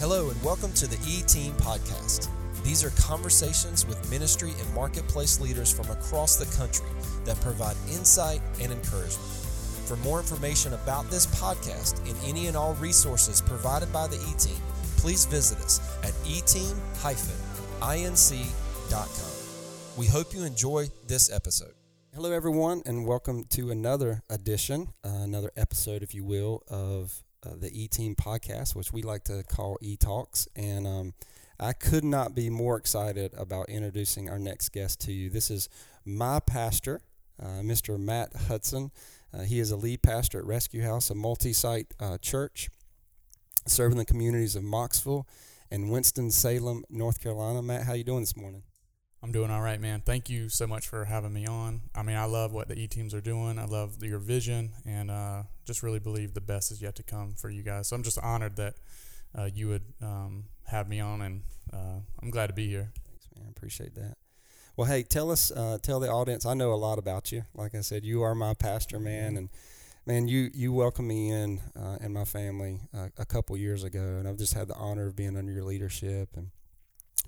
Hello, and welcome to the E Team Podcast. These are conversations with ministry and marketplace leaders from across the country that provide insight and encouragement. For more information about this podcast and any and all resources provided by the E Team, please visit us at eteam-inc.com. We hope you enjoy this episode. Hello, everyone, and welcome to another edition, uh, another episode, if you will, of uh, the E Team podcast, which we like to call E Talks. And um, I could not be more excited about introducing our next guest to you. This is my pastor, uh, Mr. Matt Hudson. Uh, he is a lead pastor at Rescue House, a multi-site uh, church serving the communities of Mocksville and Winston Salem, North Carolina. Matt, how you doing this morning? I'm doing all right, man. Thank you so much for having me on. I mean, I love what the E teams are doing. I love your vision, and uh, just really believe the best is yet to come for you guys. So I'm just honored that uh, you would um, have me on, and uh, I'm glad to be here. Thanks, man. Appreciate that. Well, hey, tell us, uh, tell the audience. I know a lot about you. Like I said, you are my pastor, man, and man, you you welcomed me in uh, and my family uh, a couple years ago, and I've just had the honor of being under your leadership and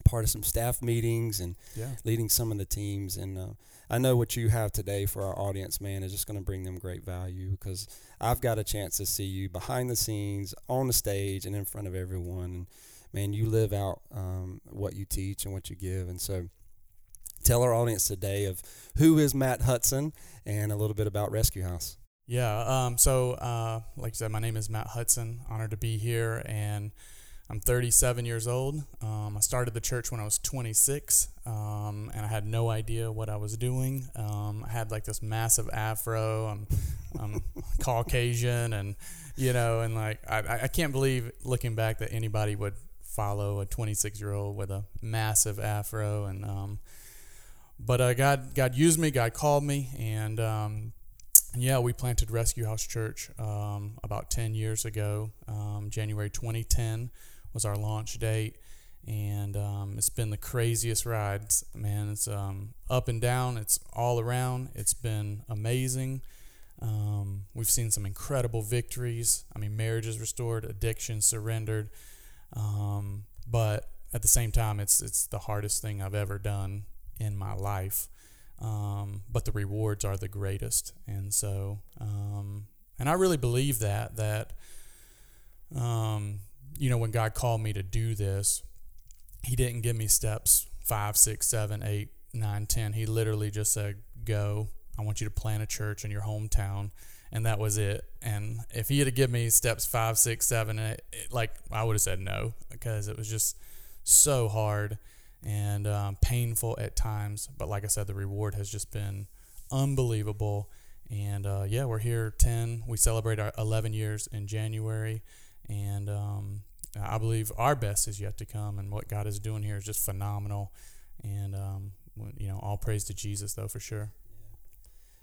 part of some staff meetings and Yeah. leading some of the teams. And uh, I know what you have today for our audience, man, is just going to bring them great value because I've got a chance to see you behind the scenes, on the stage, and in front of everyone. And man, you live out um, what you teach and what you give. And so tell our audience today of who is Matt Hudson and a little bit about Rescue House. Yeah. Um, so, uh, like I said, my name is Matt Hudson. Honored to be here, and I'm 37 years old. Um, I started the church when I was 26, um, and I had no idea what I was doing. Um, I had like this massive afro. I'm, I'm Caucasian, and you know, and like I, I can't believe looking back that anybody would follow a 26 year old with a massive afro. And um, but uh, God, God used me. God called me, and um, yeah, we planted Rescue House Church um, about 10 years ago. Um, January 2010 was our launch date, and um, it's been the craziest ride. Man, it's um, up and down, it's all around. It's been amazing. Um, we've seen some incredible victories. I mean, marriages restored, addiction surrendered. Um, but at the same time, it's it's the hardest thing I've ever done in my life um, but the rewards are the greatest. And so, um, and I really believe that that, um, you know, when God called me to do this, He didn't give me steps five, six, seven, eight, nine, ten. He literally just said, "Go. I want you to plant a church in your hometown." And that was it. And if he had given me steps five, six, seven, it, it, like I would have said no because it was just so hard and um, painful at times. But like I said, the reward has just been unbelievable. And uh, yeah, we're here 10. We celebrate our 11 years in January. And um, I believe our best is yet to come. And what God is doing here is just phenomenal. And, um, you know, all praise to Jesus, though, for sure.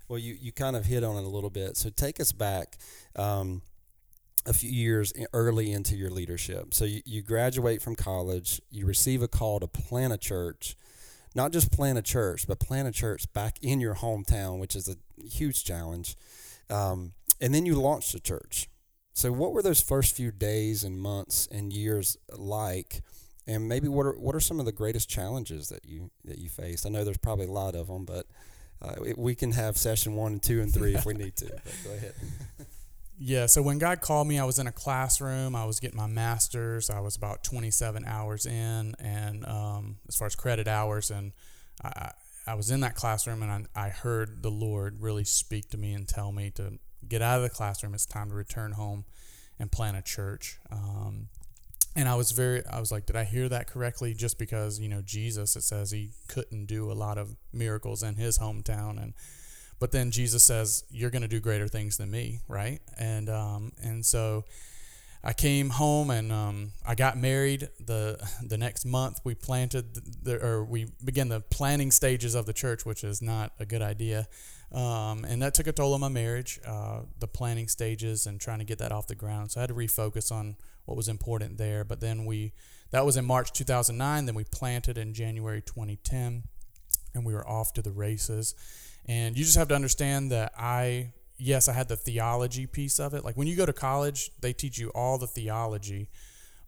Well, you, you kind of hit on it a little bit. So take us back um, a few years early into your leadership. So you, you graduate from college, you receive a call to plant a church, not just plant a church, but plant a church back in your hometown, which is a huge challenge. Um, and then you launched the church. So what were those first few days and months and years like? And maybe what are what are some of the greatest challenges that you that you faced? I know there's probably a lot of them, but uh, it, we can have session one and two and three if we need to. But go ahead. Yeah, so when God called me, I was in a classroom. I was getting my master's. I was about 27 hours in, and um, as far as credit hours, and I, I was in that classroom, and I, I heard the Lord really speak to me and tell me to get out of the classroom. It's time to return home and plant a church. Um, and I was very, I was like, did I hear that correctly? Just because you know Jesus, it says he couldn't do a lot of miracles in his hometown, and but then Jesus says, "You're going to do greater things than me," right? And um, and so I came home and um, I got married. the The next month, we planted the, or we began the planning stages of the church, which is not a good idea. Um, and that took a toll on my marriage, uh, the planning stages and trying to get that off the ground. So I had to refocus on what was important there. But then we, that was in March 2009. Then we planted in January 2010, and we were off to the races. And you just have to understand that I, yes, I had the theology piece of it. Like when you go to college, they teach you all the theology,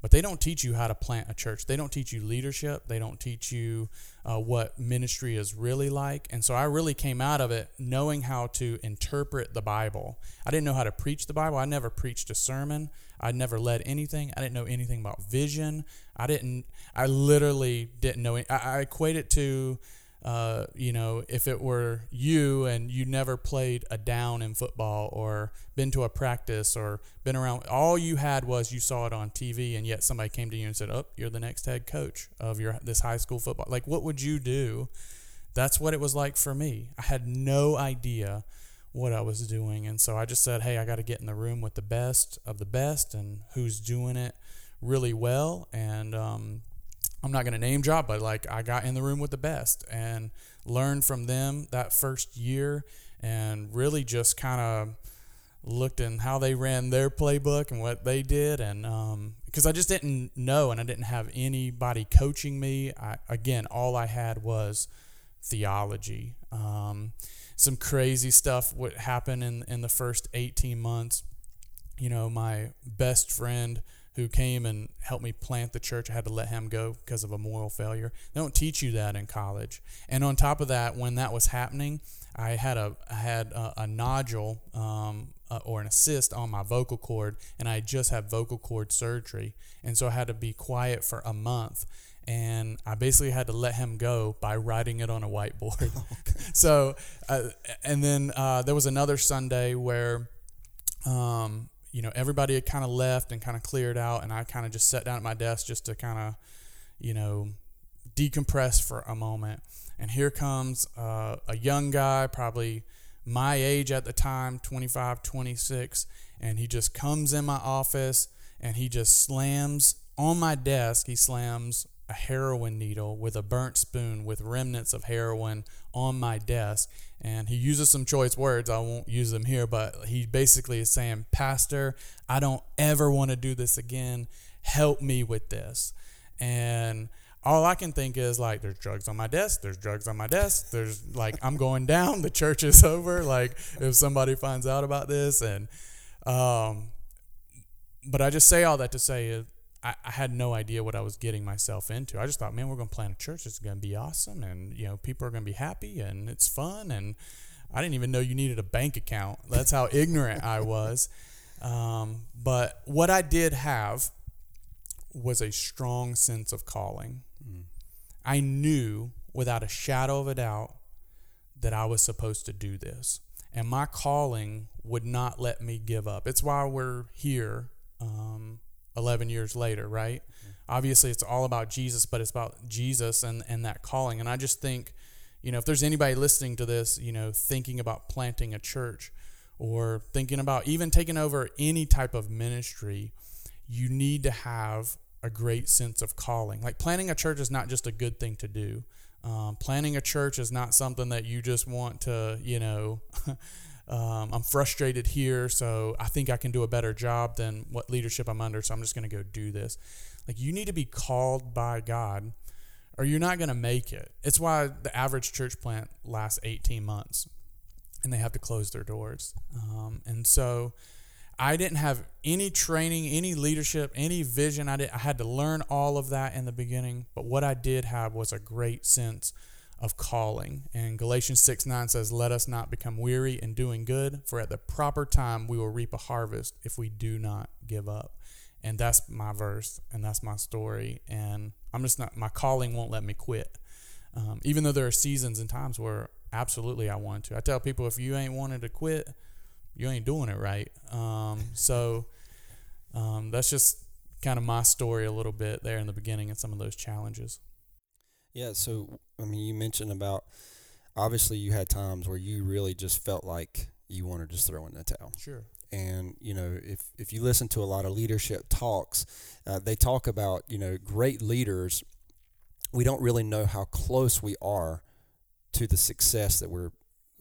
but they don't teach you how to plant a church. They don't teach you leadership. They don't teach you uh, what ministry is really like. And so I really came out of it knowing how to interpret the Bible. I didn't know how to preach the Bible. I never preached a sermon. I never led anything. I didn't know anything about vision. I didn't. I literally didn't know. I, I equate it to uh, you know, if it were you and you never played a down in football or been to a practice or been around, all you had was you saw it on TV, and yet somebody came to you and said, "Oh, you're the next head coach of your this high school football." Like, what would you do? That's what it was like for me. I had no idea what I was doing, and so I just said, "Hey, I got to get in the room with the best of the best, and who's doing it really well." And um, I'm not going to name drop, but like I got in the room with the best and learned from them that first year and really just kind of looked in how they ran their playbook and what they did and um, because I just didn't know and I didn't have anybody coaching me. I, again, all I had was theology. Um, some crazy stuff would happen in in the first 18 months. You know, my best friend who came and helped me plant the church. I had to let him go because of a moral failure. They don't teach you that in college. And on top of that, when that was happening, I had a I had a, a nodule um, uh, or an assist on my vocal cord, and I just had vocal cord surgery, and so I had to be quiet for a month. And I basically had to let him go by writing it on a whiteboard. so, uh, and then uh, there was another Sunday where um, you know, everybody had kind of left and kind of cleared out, and I kind of just sat down at my desk just to kind of, you know, decompress for a moment. And here comes uh, a young guy, probably my age at the time, 25, 26, and he just comes in my office and he just slams on my desk, he slams a heroin needle with a burnt spoon with remnants of heroin on my desk and he uses some choice words. I won't use them here, but he basically is saying, Pastor, I don't ever want to do this again. Help me with this. And all I can think is like, there's drugs on my desk. There's drugs on my desk. There's like, I'm going down. The church is over. Like, if somebody finds out about this, and um, but I just say all that to say I, I had no idea what I was getting myself into. I just thought, man, we're going to plant a church. It's going to be awesome, and you know, people are going to be happy, and it's fun. And I didn't even know you needed a bank account. That's how ignorant I was. Um, but what I did have was a strong sense of calling. Mm. I knew without a shadow of a doubt that I was supposed to do this. And my calling would not let me give up. It's why we're here um, 11 years later, right? Mm-hmm. Obviously, it's all about Jesus, but it's about Jesus and, and that calling. And I just think, you know, if there's anybody listening to this, you know, thinking about planting a church or thinking about even taking over any type of ministry, you need to have a great sense of calling. Like planting a church is not just a good thing to do. Um, planning a church is not something that you just want to, you know, um, I'm frustrated here, so I think I can do a better job than what leadership I'm under, so I'm just going to go do this. Like, you need to be called by God, or you're not going to make it. It's why the average church plant lasts 18 months and they have to close their doors. Um, and so I didn't have any training, any leadership, any vision. I, did, I had to learn all of that in the beginning, but what I did have was a great sense of calling. And Galatians 6 9 says, Let us not become weary in doing good, for at the proper time we will reap a harvest if we do not give up. And that's my verse, and that's my story. And I'm just not, my calling won't let me quit. Um, even though there are seasons and times where absolutely I want to. I tell people if you ain't wanting to quit, you ain't doing it right. Um, so um, that's just kind of my story a little bit there in the beginning and some of those challenges. Yeah, so I mean, you mentioned about obviously you had times where you really just felt like you wanted to just throw in the towel. Sure. And you know, if if you listen to a lot of leadership talks, uh, they talk about you know great leaders. We don't really know how close we are to the success that we're.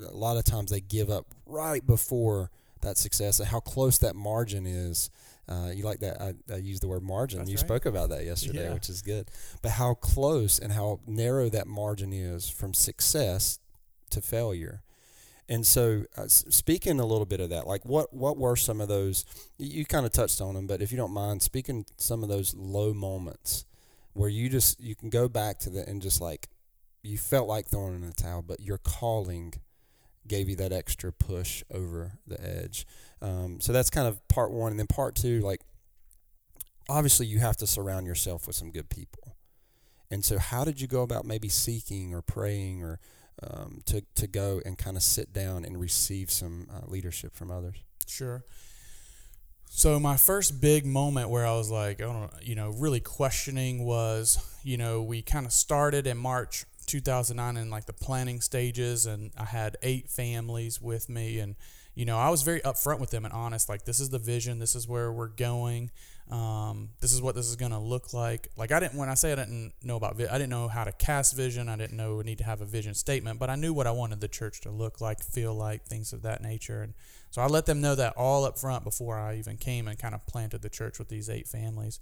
A lot of times they give up right before that success and how close that margin is uh, you like that? I, I used the word margin. That's you right. spoke about that yesterday, yeah. which is good. But how close and how narrow that margin is from success to failure. And so, uh, speaking a little bit of that, like what what were some of those? You, you kind of touched on them, but if you don't mind, speaking some of those low moments where you just you can go back to the and just like you felt like throwing in the towel, but your calling gave you that extra push over the edge. Um, so that's kind of part one, and then part two, like obviously you have to surround yourself with some good people. And so, how did you go about maybe seeking or praying or um, to to go and kind of sit down and receive some uh, leadership from others? Sure. So my first big moment where I was like, I don't you know, really questioning was, you know, we kind of started in March 2009 in like the planning stages, and I had eight families with me, and you know, I was very upfront with them and honest. Like, this is the vision. This is where we're going. Um, this is what this is going to look like. Like, I didn't, when I say I didn't know about, vi- I didn't know how to cast vision. I didn't know we need to have a vision statement, but I knew what I wanted the church to look like, feel like, things of that nature. And so I let them know that all up front before I even came and kind of planted the church with these eight families.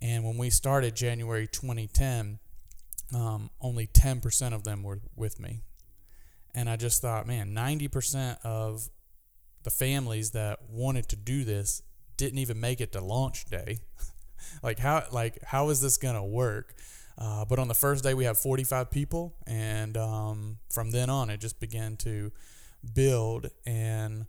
And when we started January 2010, um, only 10% of them were with me. And I just thought, man, 90% of the families that wanted to do this didn't even make it to launch day. like how like how is this gonna work? Uh, but on the first day we have 45 people, and um, from then on it just began to build, and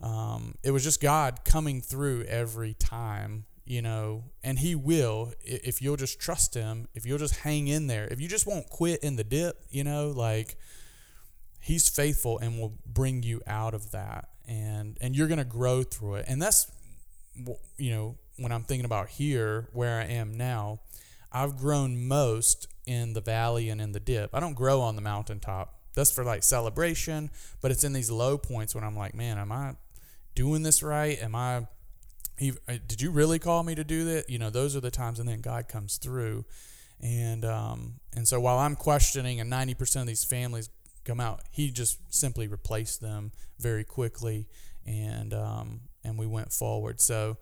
um, it was just God coming through every time, you know, and He will if you'll just trust Him, if you'll just hang in there, if you just won't quit in the dip, you know, like He's faithful and will bring you out of that and and you're going to grow through it. And that's you know, when I'm thinking about here where I am now, I've grown most in the valley and in the dip. I don't grow on the mountaintop. That's for like celebration, but it's in these low points when I'm like, man, am I doing this right? Am I uh, did you really call me to do that? You know, those are the times and then God comes through. And um and so while I'm questioning and 90% of these families come out. He just simply replaced them very quickly, and um, and we went forward. So,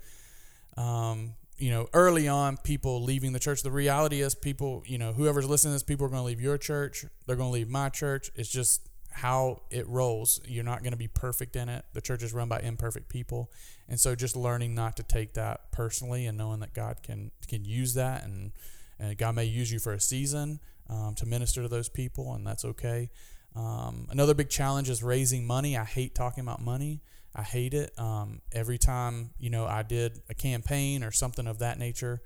um, you know, early on, people leaving the church. The reality is, people, you know, whoever's listening to this, people are going to leave your church. They're going to leave my church. It's just how it rolls. You're not going to be perfect in it. The church is run by imperfect people, and so just learning not to take that personally and knowing that God can can use that and and God may use you for a season um, to minister to those people, and that's okay. Um, another big challenge is raising money. I hate talking about money. I hate it. Um, every time you know I did a campaign or something of that nature,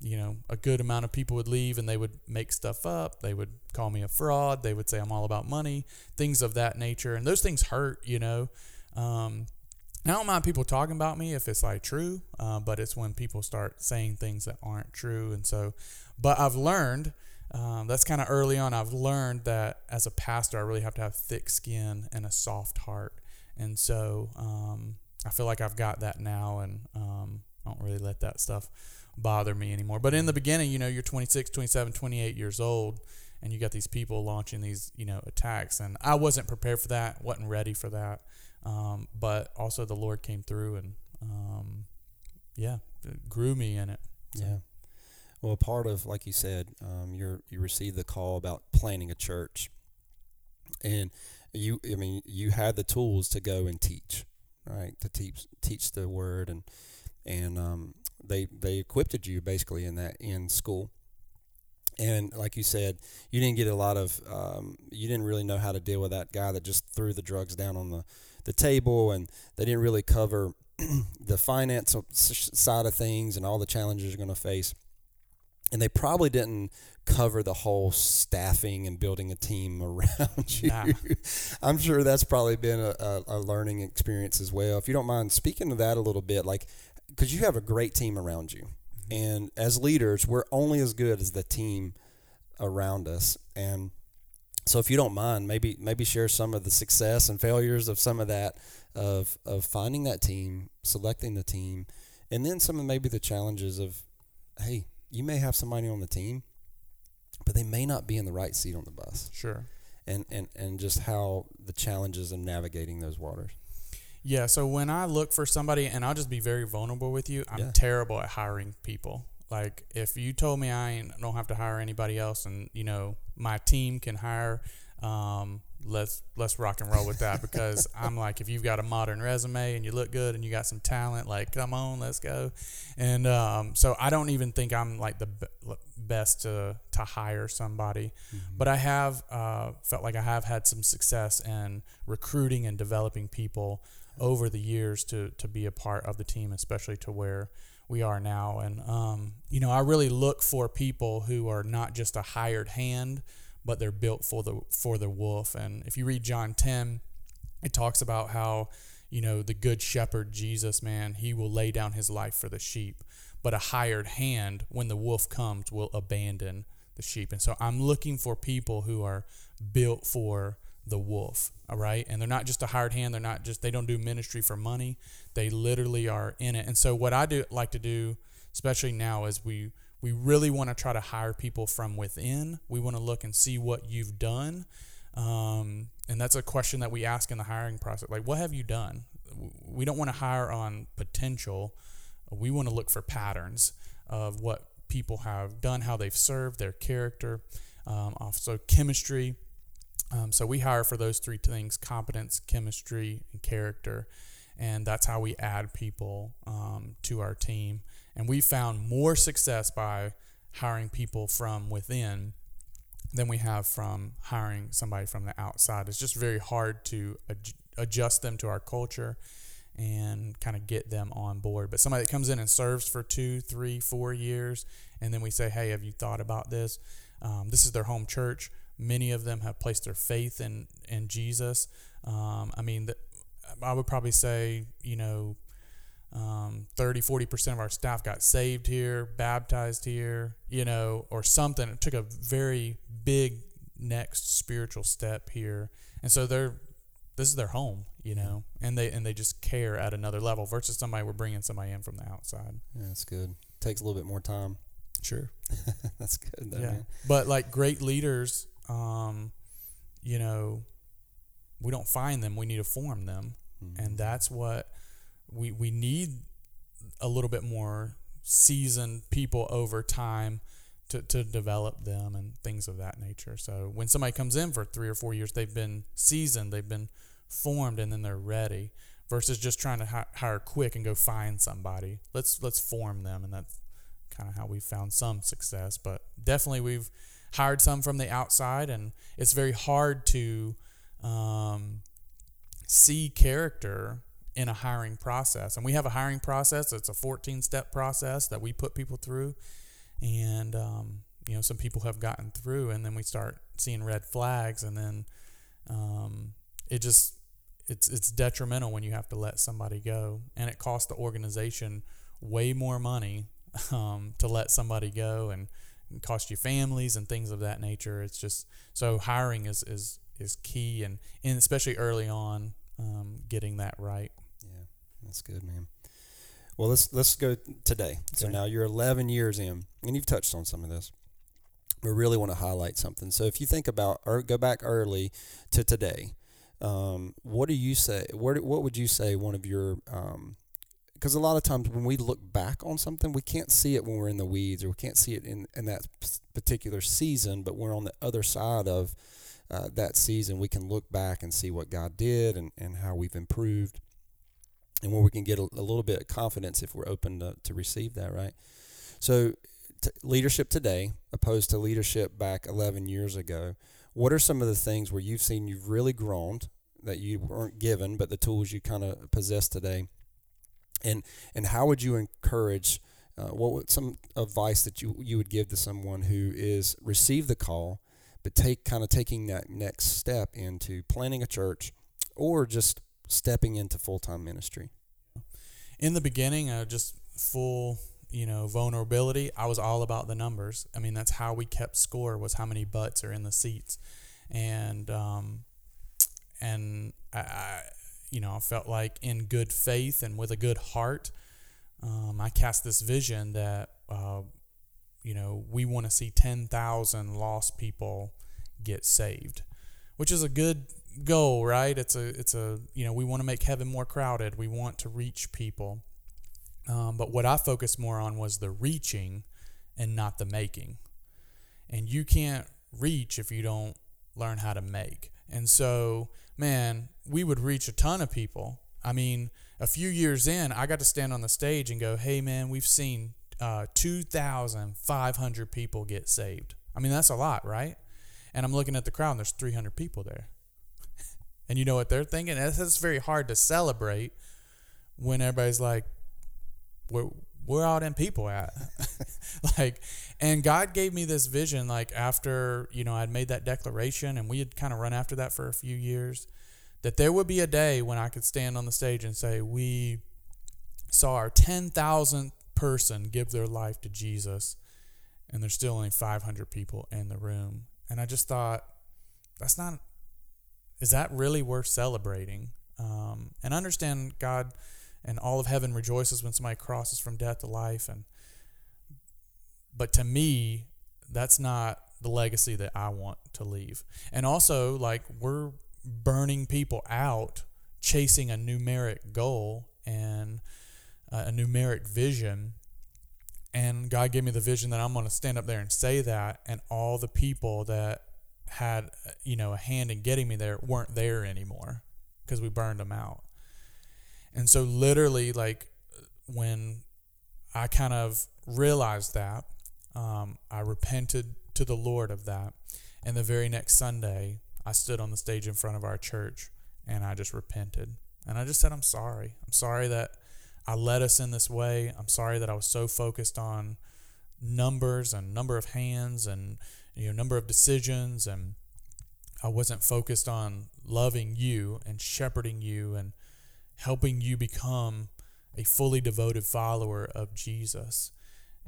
you know, a good amount of people would leave and they would make stuff up. They would call me a fraud. They would say I'm all about money, things of that nature, and those things hurt. You know, um, I don't mind people talking about me if it's like true, uh, but it's when people start saying things that aren't true. And so, but I've learned um, that's kind of early on. I've learned that as a pastor, I really have to have thick skin and a soft heart. And so um, I feel like I've got that now, and um, I don't really let that stuff bother me anymore. But in the beginning, you know, you're 26, 27, 28 years old, and you got these people launching these, you know, attacks. And I wasn't prepared for that, wasn't ready for that. Um, but also the Lord came through and, um, yeah, grew me in it. So. Yeah. Well, part of, like you said, um, you you received the call about planning a church, and you, I mean, you had the tools to go and teach, right? To teach teach the word, and and um, they they equipped you basically in that in school. And like you said, you didn't get a lot of, um, you didn't really know how to deal with that guy that just threw the drugs down on the, the table, and they didn't really cover the finance side of things and all the challenges you're going to face and they probably didn't cover the whole staffing and building a team around you. Nah. I'm sure that's probably been a, a, a, learning experience as well. If you don't mind speaking to that a little bit, like, because you have a great team around you. Mm-hmm. And as leaders, we're only as good as the team around us. And so if you don't mind, maybe maybe share some of the success and failures of some of that of of finding that team, selecting the team, and then some of maybe the challenges of, hey, you may have somebody on the team, but they may not be in the right seat on the bus. Sure. And and and just how the challenges of navigating those waters. Yeah, so when I look for somebody and I'll just be very vulnerable with you, I'm yeah. terrible at hiring people. Like if you told me I don't have to hire anybody else and you know my team can hire um, let's let's rock and roll with that because I'm like if you've got a modern resume and you look good and you got some talent like come on let's go. And um, so I don't even think I'm like the be- best to to hire somebody. Mm-hmm. but I have uh, felt like I have had some success in recruiting and developing people over the years to to be a part of the team especially to where we are now. And um, you know I really look for people who are not just a hired hand but they're built for the for the wolf. And if you read John 10, it talks about how, you know, the good shepherd Jesus, man, he will lay down his life for the sheep. But a hired hand, when the wolf comes, will abandon the sheep. And so I'm looking for people who are built for the wolf, all right? And they're not just a hired hand, they're not just they don't do ministry for money. They literally are in it. And so what I do like to do, especially now as we we really want to try to hire people from within. We want to look and see what you've done. Um, and that's a question that we ask in the hiring process. Like, what have you done? We don't want to hire on potential. We want to look for patterns of what people have done, how they've served, their character, um, also chemistry. Um, so we hire for those three things competence, chemistry, and character. And that's how we add people um, to our team. And we found more success by hiring people from within than we have from hiring somebody from the outside. It's just very hard to ad- adjust them to our culture and kind of get them on board. But somebody that comes in and serves for two, three, four years, and then we say, hey, have you thought about this? Um, this is their home church. Many of them have placed their faith in, in Jesus. Um, I mean, the, I would probably say, you know, um, 30 40% of our staff got saved here baptized here you know or something. It took a very big next spiritual step here. And so they're this is their home you know and they and they just care at another level versus somebody we're bringing somebody in from the outside. Yeah that's good. Takes a little bit more time. Sure. That's good though, yeah. man. but like great leaders um you know we don't find them we need to form them. Mm-hmm. and that's what we we need a little bit more seasoned people over time to, to develop them and things of that nature. So when somebody comes in for three or four years, they've been seasoned, they've been formed, and then they're ready. Versus just trying to hi- hire quick and go find somebody. Let's let's form them, and that's kind of how we found some success. But definitely, we've hired some from the outside, and it's very hard to um, see character in a hiring process. And we have a hiring process. It's a 14 step process that we put people through. And, um, you know, some people have gotten through, and then we start seeing red flags, and then um, it just it's it's detrimental when you have to let somebody go, and it costs the organization way more money um, to let somebody go, and, and cost you families and things of that nature. It's just so hiring is is is key, and and especially early on, um, getting that right. That's good, man. Well, let's let's go today. Okay. So now you're 11 years in, and you've touched on some of this. We really want to highlight something. So if you think about or go back early to today, um, what do you say? What what would you say one of your because um, a lot of times when we look back on something, we can't see it when we're in the weeds or we can't see it in, in that particular season, but we're on the other side of uh, that season. We can look back and see what God did and, and how we've improved and where we can get a, a little bit of confidence if we're open to, to receive that, right? So, t- leadership today, opposed to leadership back 11 years ago, what are some of the things where you've seen you've really grown that you weren't given, but the tools you kind of possess today? And, and how would you encourage, uh, what would some advice that you, you would give to someone who is received the call, but take kind of taking that next step into planning a church or just stepping into full time ministry? In the beginning, uh, just full you know vulnerability. I was all about the numbers. I mean, that's how we kept score was how many butts are in the seats, and um, and I, I you know I felt like in good faith and with a good heart, um, I cast this vision that. Uh, you know, we want to see 10,000 lost people get saved, which is a good goal, right? It's a it's a you know we want to make heaven more crowded. We want to reach people. Um, but what I focused more on was the reaching and not the making. And you can't reach if you don't learn how to make. And so, man, we would reach a ton of people. I mean, a few years in, I got to stand on the stage and go, hey, man, we've seen uh, 2,500 people get saved. I mean, that's a lot, right? And I'm looking at the crowd, and there's 300 people there. And you know what they're thinking? It's very hard to celebrate when everybody's like, where, where all them people at? like, and God gave me this vision, like, after, you know, I'd made that declaration and we had kind of run after that for a few years, that there would be a day when I could stand on the stage and say, we saw our 10,000th person give their life to Jesus, and there's still only 500 people in the room. And I just thought, that's not, is that really worth celebrating? Um, and understand God and all of heaven rejoices when somebody crosses from death to life. And, but to me, that's not the legacy that I want to leave. And also, like, we're burning people out chasing a numeric goal and a numeric vision. And God gave me the vision that I'm going to stand up there and say that, and all the people that had, you know, a hand in getting me there weren't there anymore because we burned them out. And so, literally, like when I kind of realized that, um, I repented to the Lord of that. And the very next Sunday, I stood on the stage in front of our church and I just repented. And I just said, I'm sorry. I'm sorry that I led us in this way. I'm sorry that I was so focused on numbers and number of hands and you know number of decisions and I wasn't focused on loving you and shepherding you and helping you become a fully devoted follower of Jesus.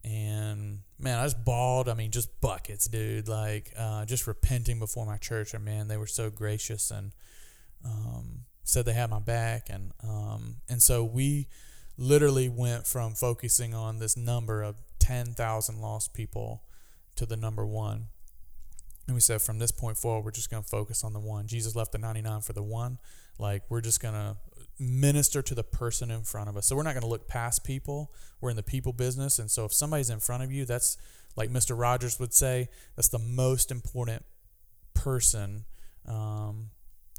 And man, I was bawled. I mean, just buckets, dude. Like, uh, just repenting before my church. And man, they were so gracious and um, said they had my back. And um, and so we literally went from focusing on this number of 10,000 lost people to the number one. And we said from this point forward, we're just going to focus on the one. Jesus left the 99 for the one. Like, we're just going to minister to the person in front of us. So we're not going to look past people. We're in the people business. And so if somebody's in front of you, that's like Mr. Rogers would say, that's the most important person um,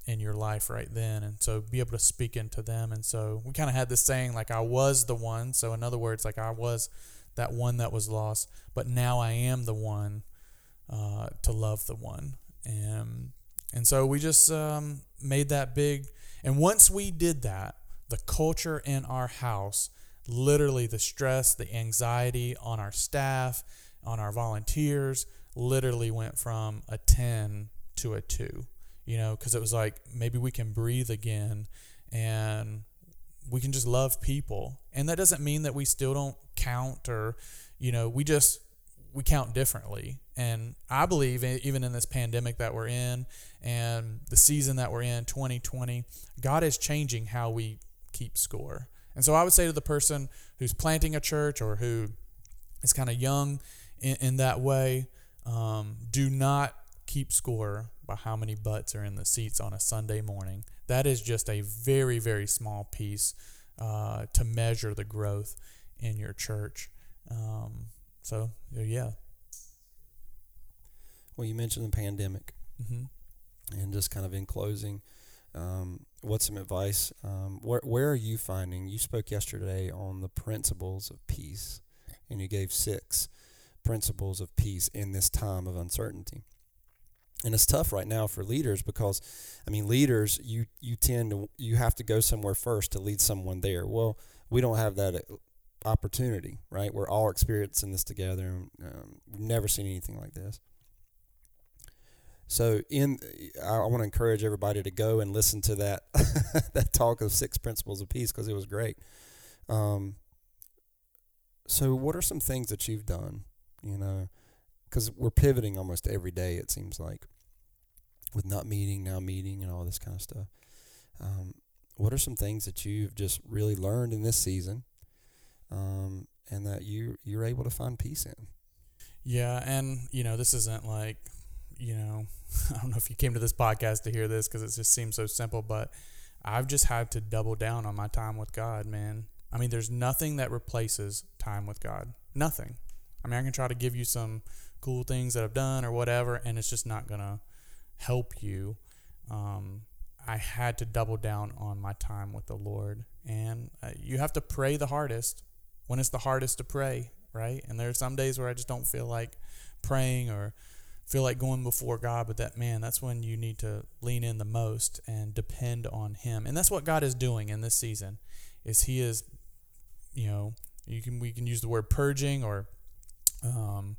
in your life right then and so be able to speak into them and so we kind of had this saying like i was the one so in other words like i was that one that was lost but now i am the one uh, to love the one. And and so we just um, made that big and once we did that the culture in our house literally the stress the anxiety on our staff on our volunteers literally went from a 10 to a 2 you know, because it was like maybe we can breathe again and we can just love people. And that doesn't mean that we still don't count or, you know, we just, we count differently. And I believe, even in this pandemic that we're in and the season that we're in, 2020, God is changing how we keep score. And so I would say to the person who's planting a church or who is kind of young in, in that way, um, do not keep score by how many butts are in the seats on a Sunday morning. That is just a very, very small piece uh, to measure the growth in your church. Um, so, yeah. Well, you mentioned the pandemic. Mm-hmm. And just kind of in closing, um, what's some advice? Um, where, where are you finding? You spoke yesterday on the principles of peace, and you gave six principles of peace in this time of uncertainty and it's tough right now for leaders because i mean leaders you you tend to you have to go somewhere first to lead someone there. Well we don't have that uh, opportunity right? We're all experiencing this together and um, we've never seen anything like this. So in i, I want to encourage everybody to go and listen to that that talk of six principles of peace because it was great. Um, so what are some things that you've done you know because we're pivoting almost every day it seems like with not meeting now meeting and all this kind of stuff. Um, what are some things that you've just really learned in this season um, and that you you're able to find peace in? Yeah and you know this isn't like you know i don't know if you came to this podcast to hear this because it just seems so simple but i've just had to double down on my time with god man. I mean there's nothing that replaces time with god. Nothing. I mean i can try to give you some cool things that I've done or whatever, and it's just not gonna help you um, I had to double down on my time with the Lord. And uh, you have to pray the hardest when it's the hardest to pray, right? And there are some days where I just don't feel like praying or feel like going before God, but that man, that's when you need to lean in the most and depend on him. And that's what God is doing in this season. Is he is you know, you can we can use the word purging or um,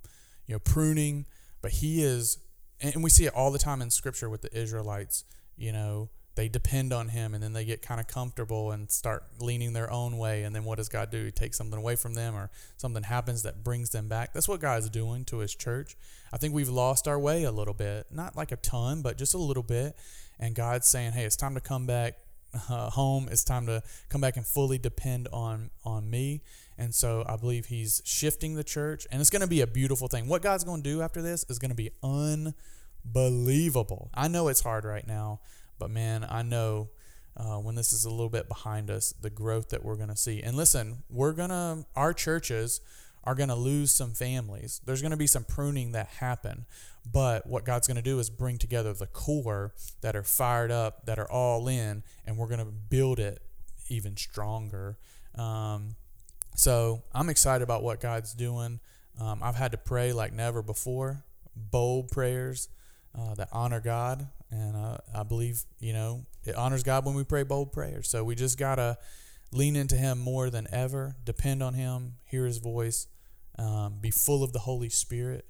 you know, pruning, but he is and we see it all the time in scripture with the Israelites, you know, they depend on him and then they get kind of comfortable and start leaning their own way and then what does god do? He takes something away from them or something happens that brings them back. That's what god's doing to his church. I think we've lost our way a little bit not like a ton but just a little bit. And god's saying hey it's time to come back uh, home it's time to come back and fully depend on on me. And so i believe he's shifting the church and it's going to be a beautiful thing. What god's going to do after this is going to be unbelievable. I know it's hard right now but man, I know uh, when this is a little bit behind us, the growth that we're going to see. And listen, we're going to, our churches are going to lose some families. There's going to be some pruning that happen. But what God's going to do is bring together the core that are fired up, that are all in, and we're going to build it even stronger. Um, so I'm excited about what God's doing. Um, I've had to pray like never before, bold prayers uh, that honor God. And uh, I believe, you know, it honors God when we pray bold prayers. So we just got to lean into Him more than ever, depend on Him, hear His voice, um, be full of the Holy Spirit.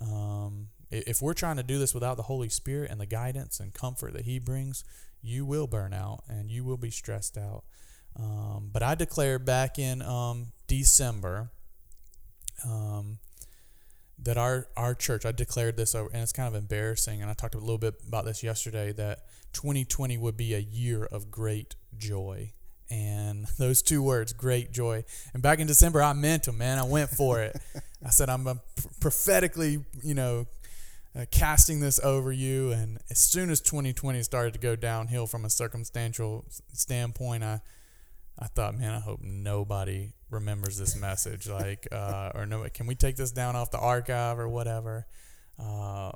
Um, if we're trying to do this without the Holy Spirit and the guidance and comfort that He brings, you will burn out and you will be stressed out. Um, but I declared back in um, December um, that our our church I declared this over and it's kind of embarrassing and I talked a little bit about this yesterday that 2020 would be a year of great joy and those two words great joy and back in December I meant them man I went for it I said I'm prophetically you know uh, casting this over you and as soon as 2020 started to go downhill from a circumstantial standpoint I I thought, man, I hope nobody remembers this message. Like, uh, or no, can we take this down off the archive or whatever? Uh,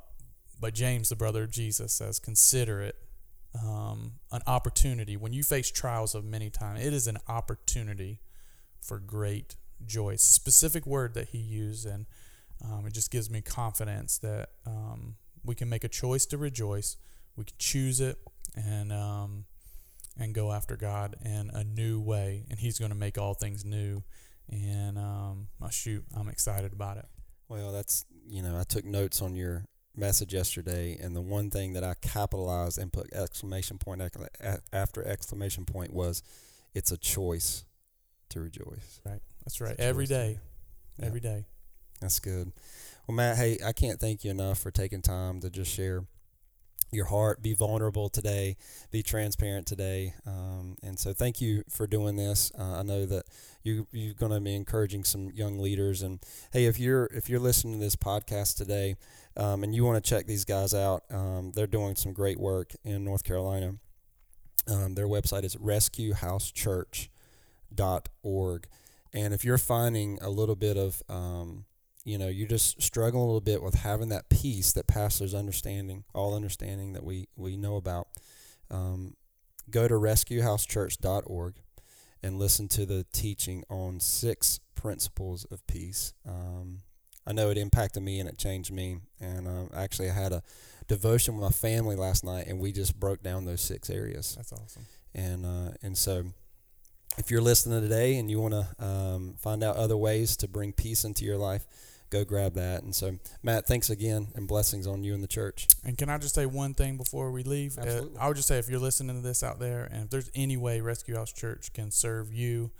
but James, the brother of Jesus, says, consider it um, an opportunity. When you face trials of many times, it is an opportunity for great joy. Specific word that he used, and um, it just gives me confidence that um, we can make a choice to rejoice. We can choose it, and um, and go after God in a new way, and He's going to make all things new. And um, oh, shoot, I'm excited about it. Well, that's you know I took notes on your message yesterday, and the one thing that I capitalized and put exclamation point after exclamation point was, it's a choice to rejoice. Right. That's right. Every day. Yeah. Every day. That's good. Well, Matt, hey, I can't thank you enough for taking time to just share your heart, be vulnerable today, be transparent today. Um, and so, thank you for doing this. Uh, I know that you you're going to be encouraging some young leaders. And hey, if you're if you're listening to this podcast today, um, and you want to check these guys out, um, they're doing some great work in North Carolina. Um, their website is rescuehousechurch.org. And if you're finding a little bit of um, you know you're just struggling a little bit with having that peace that pastors understanding all understanding that we we know about. Um, go to rescuehousechurch.org and listen to the teaching on six principles of peace. Um, i know it impacted me and it changed me. And um, actually i had a devotion with my family last night and we just broke down those six areas. That's awesome. And uh, and so if you're listening today and you want to um, find out other ways to bring peace into your life go grab that. And so, Matt, thanks again and blessings on you and the church. And can I just say one thing before we leave? Uh, Absolutely. I would just say if you're listening to this out there, and if there's any way Rescue House Church can serve you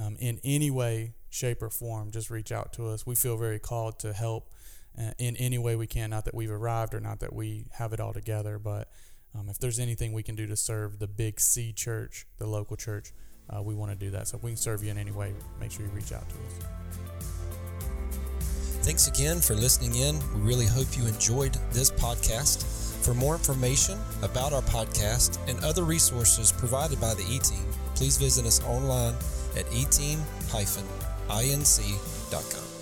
um, in any way, shape, or form, just reach out to us. We feel very called to help uh, in any way we can. Not that we've arrived or not that we have it all together, but um, if there's anything we can do to serve the Big C Church, the local church, uh, we want to do that. So if we can serve you in any way, make sure you reach out to us. Thanks again for listening in. We really hope you enjoyed this podcast. For more information about our podcast and other resources provided by the E Team, please visit us online at eteam-inc.com.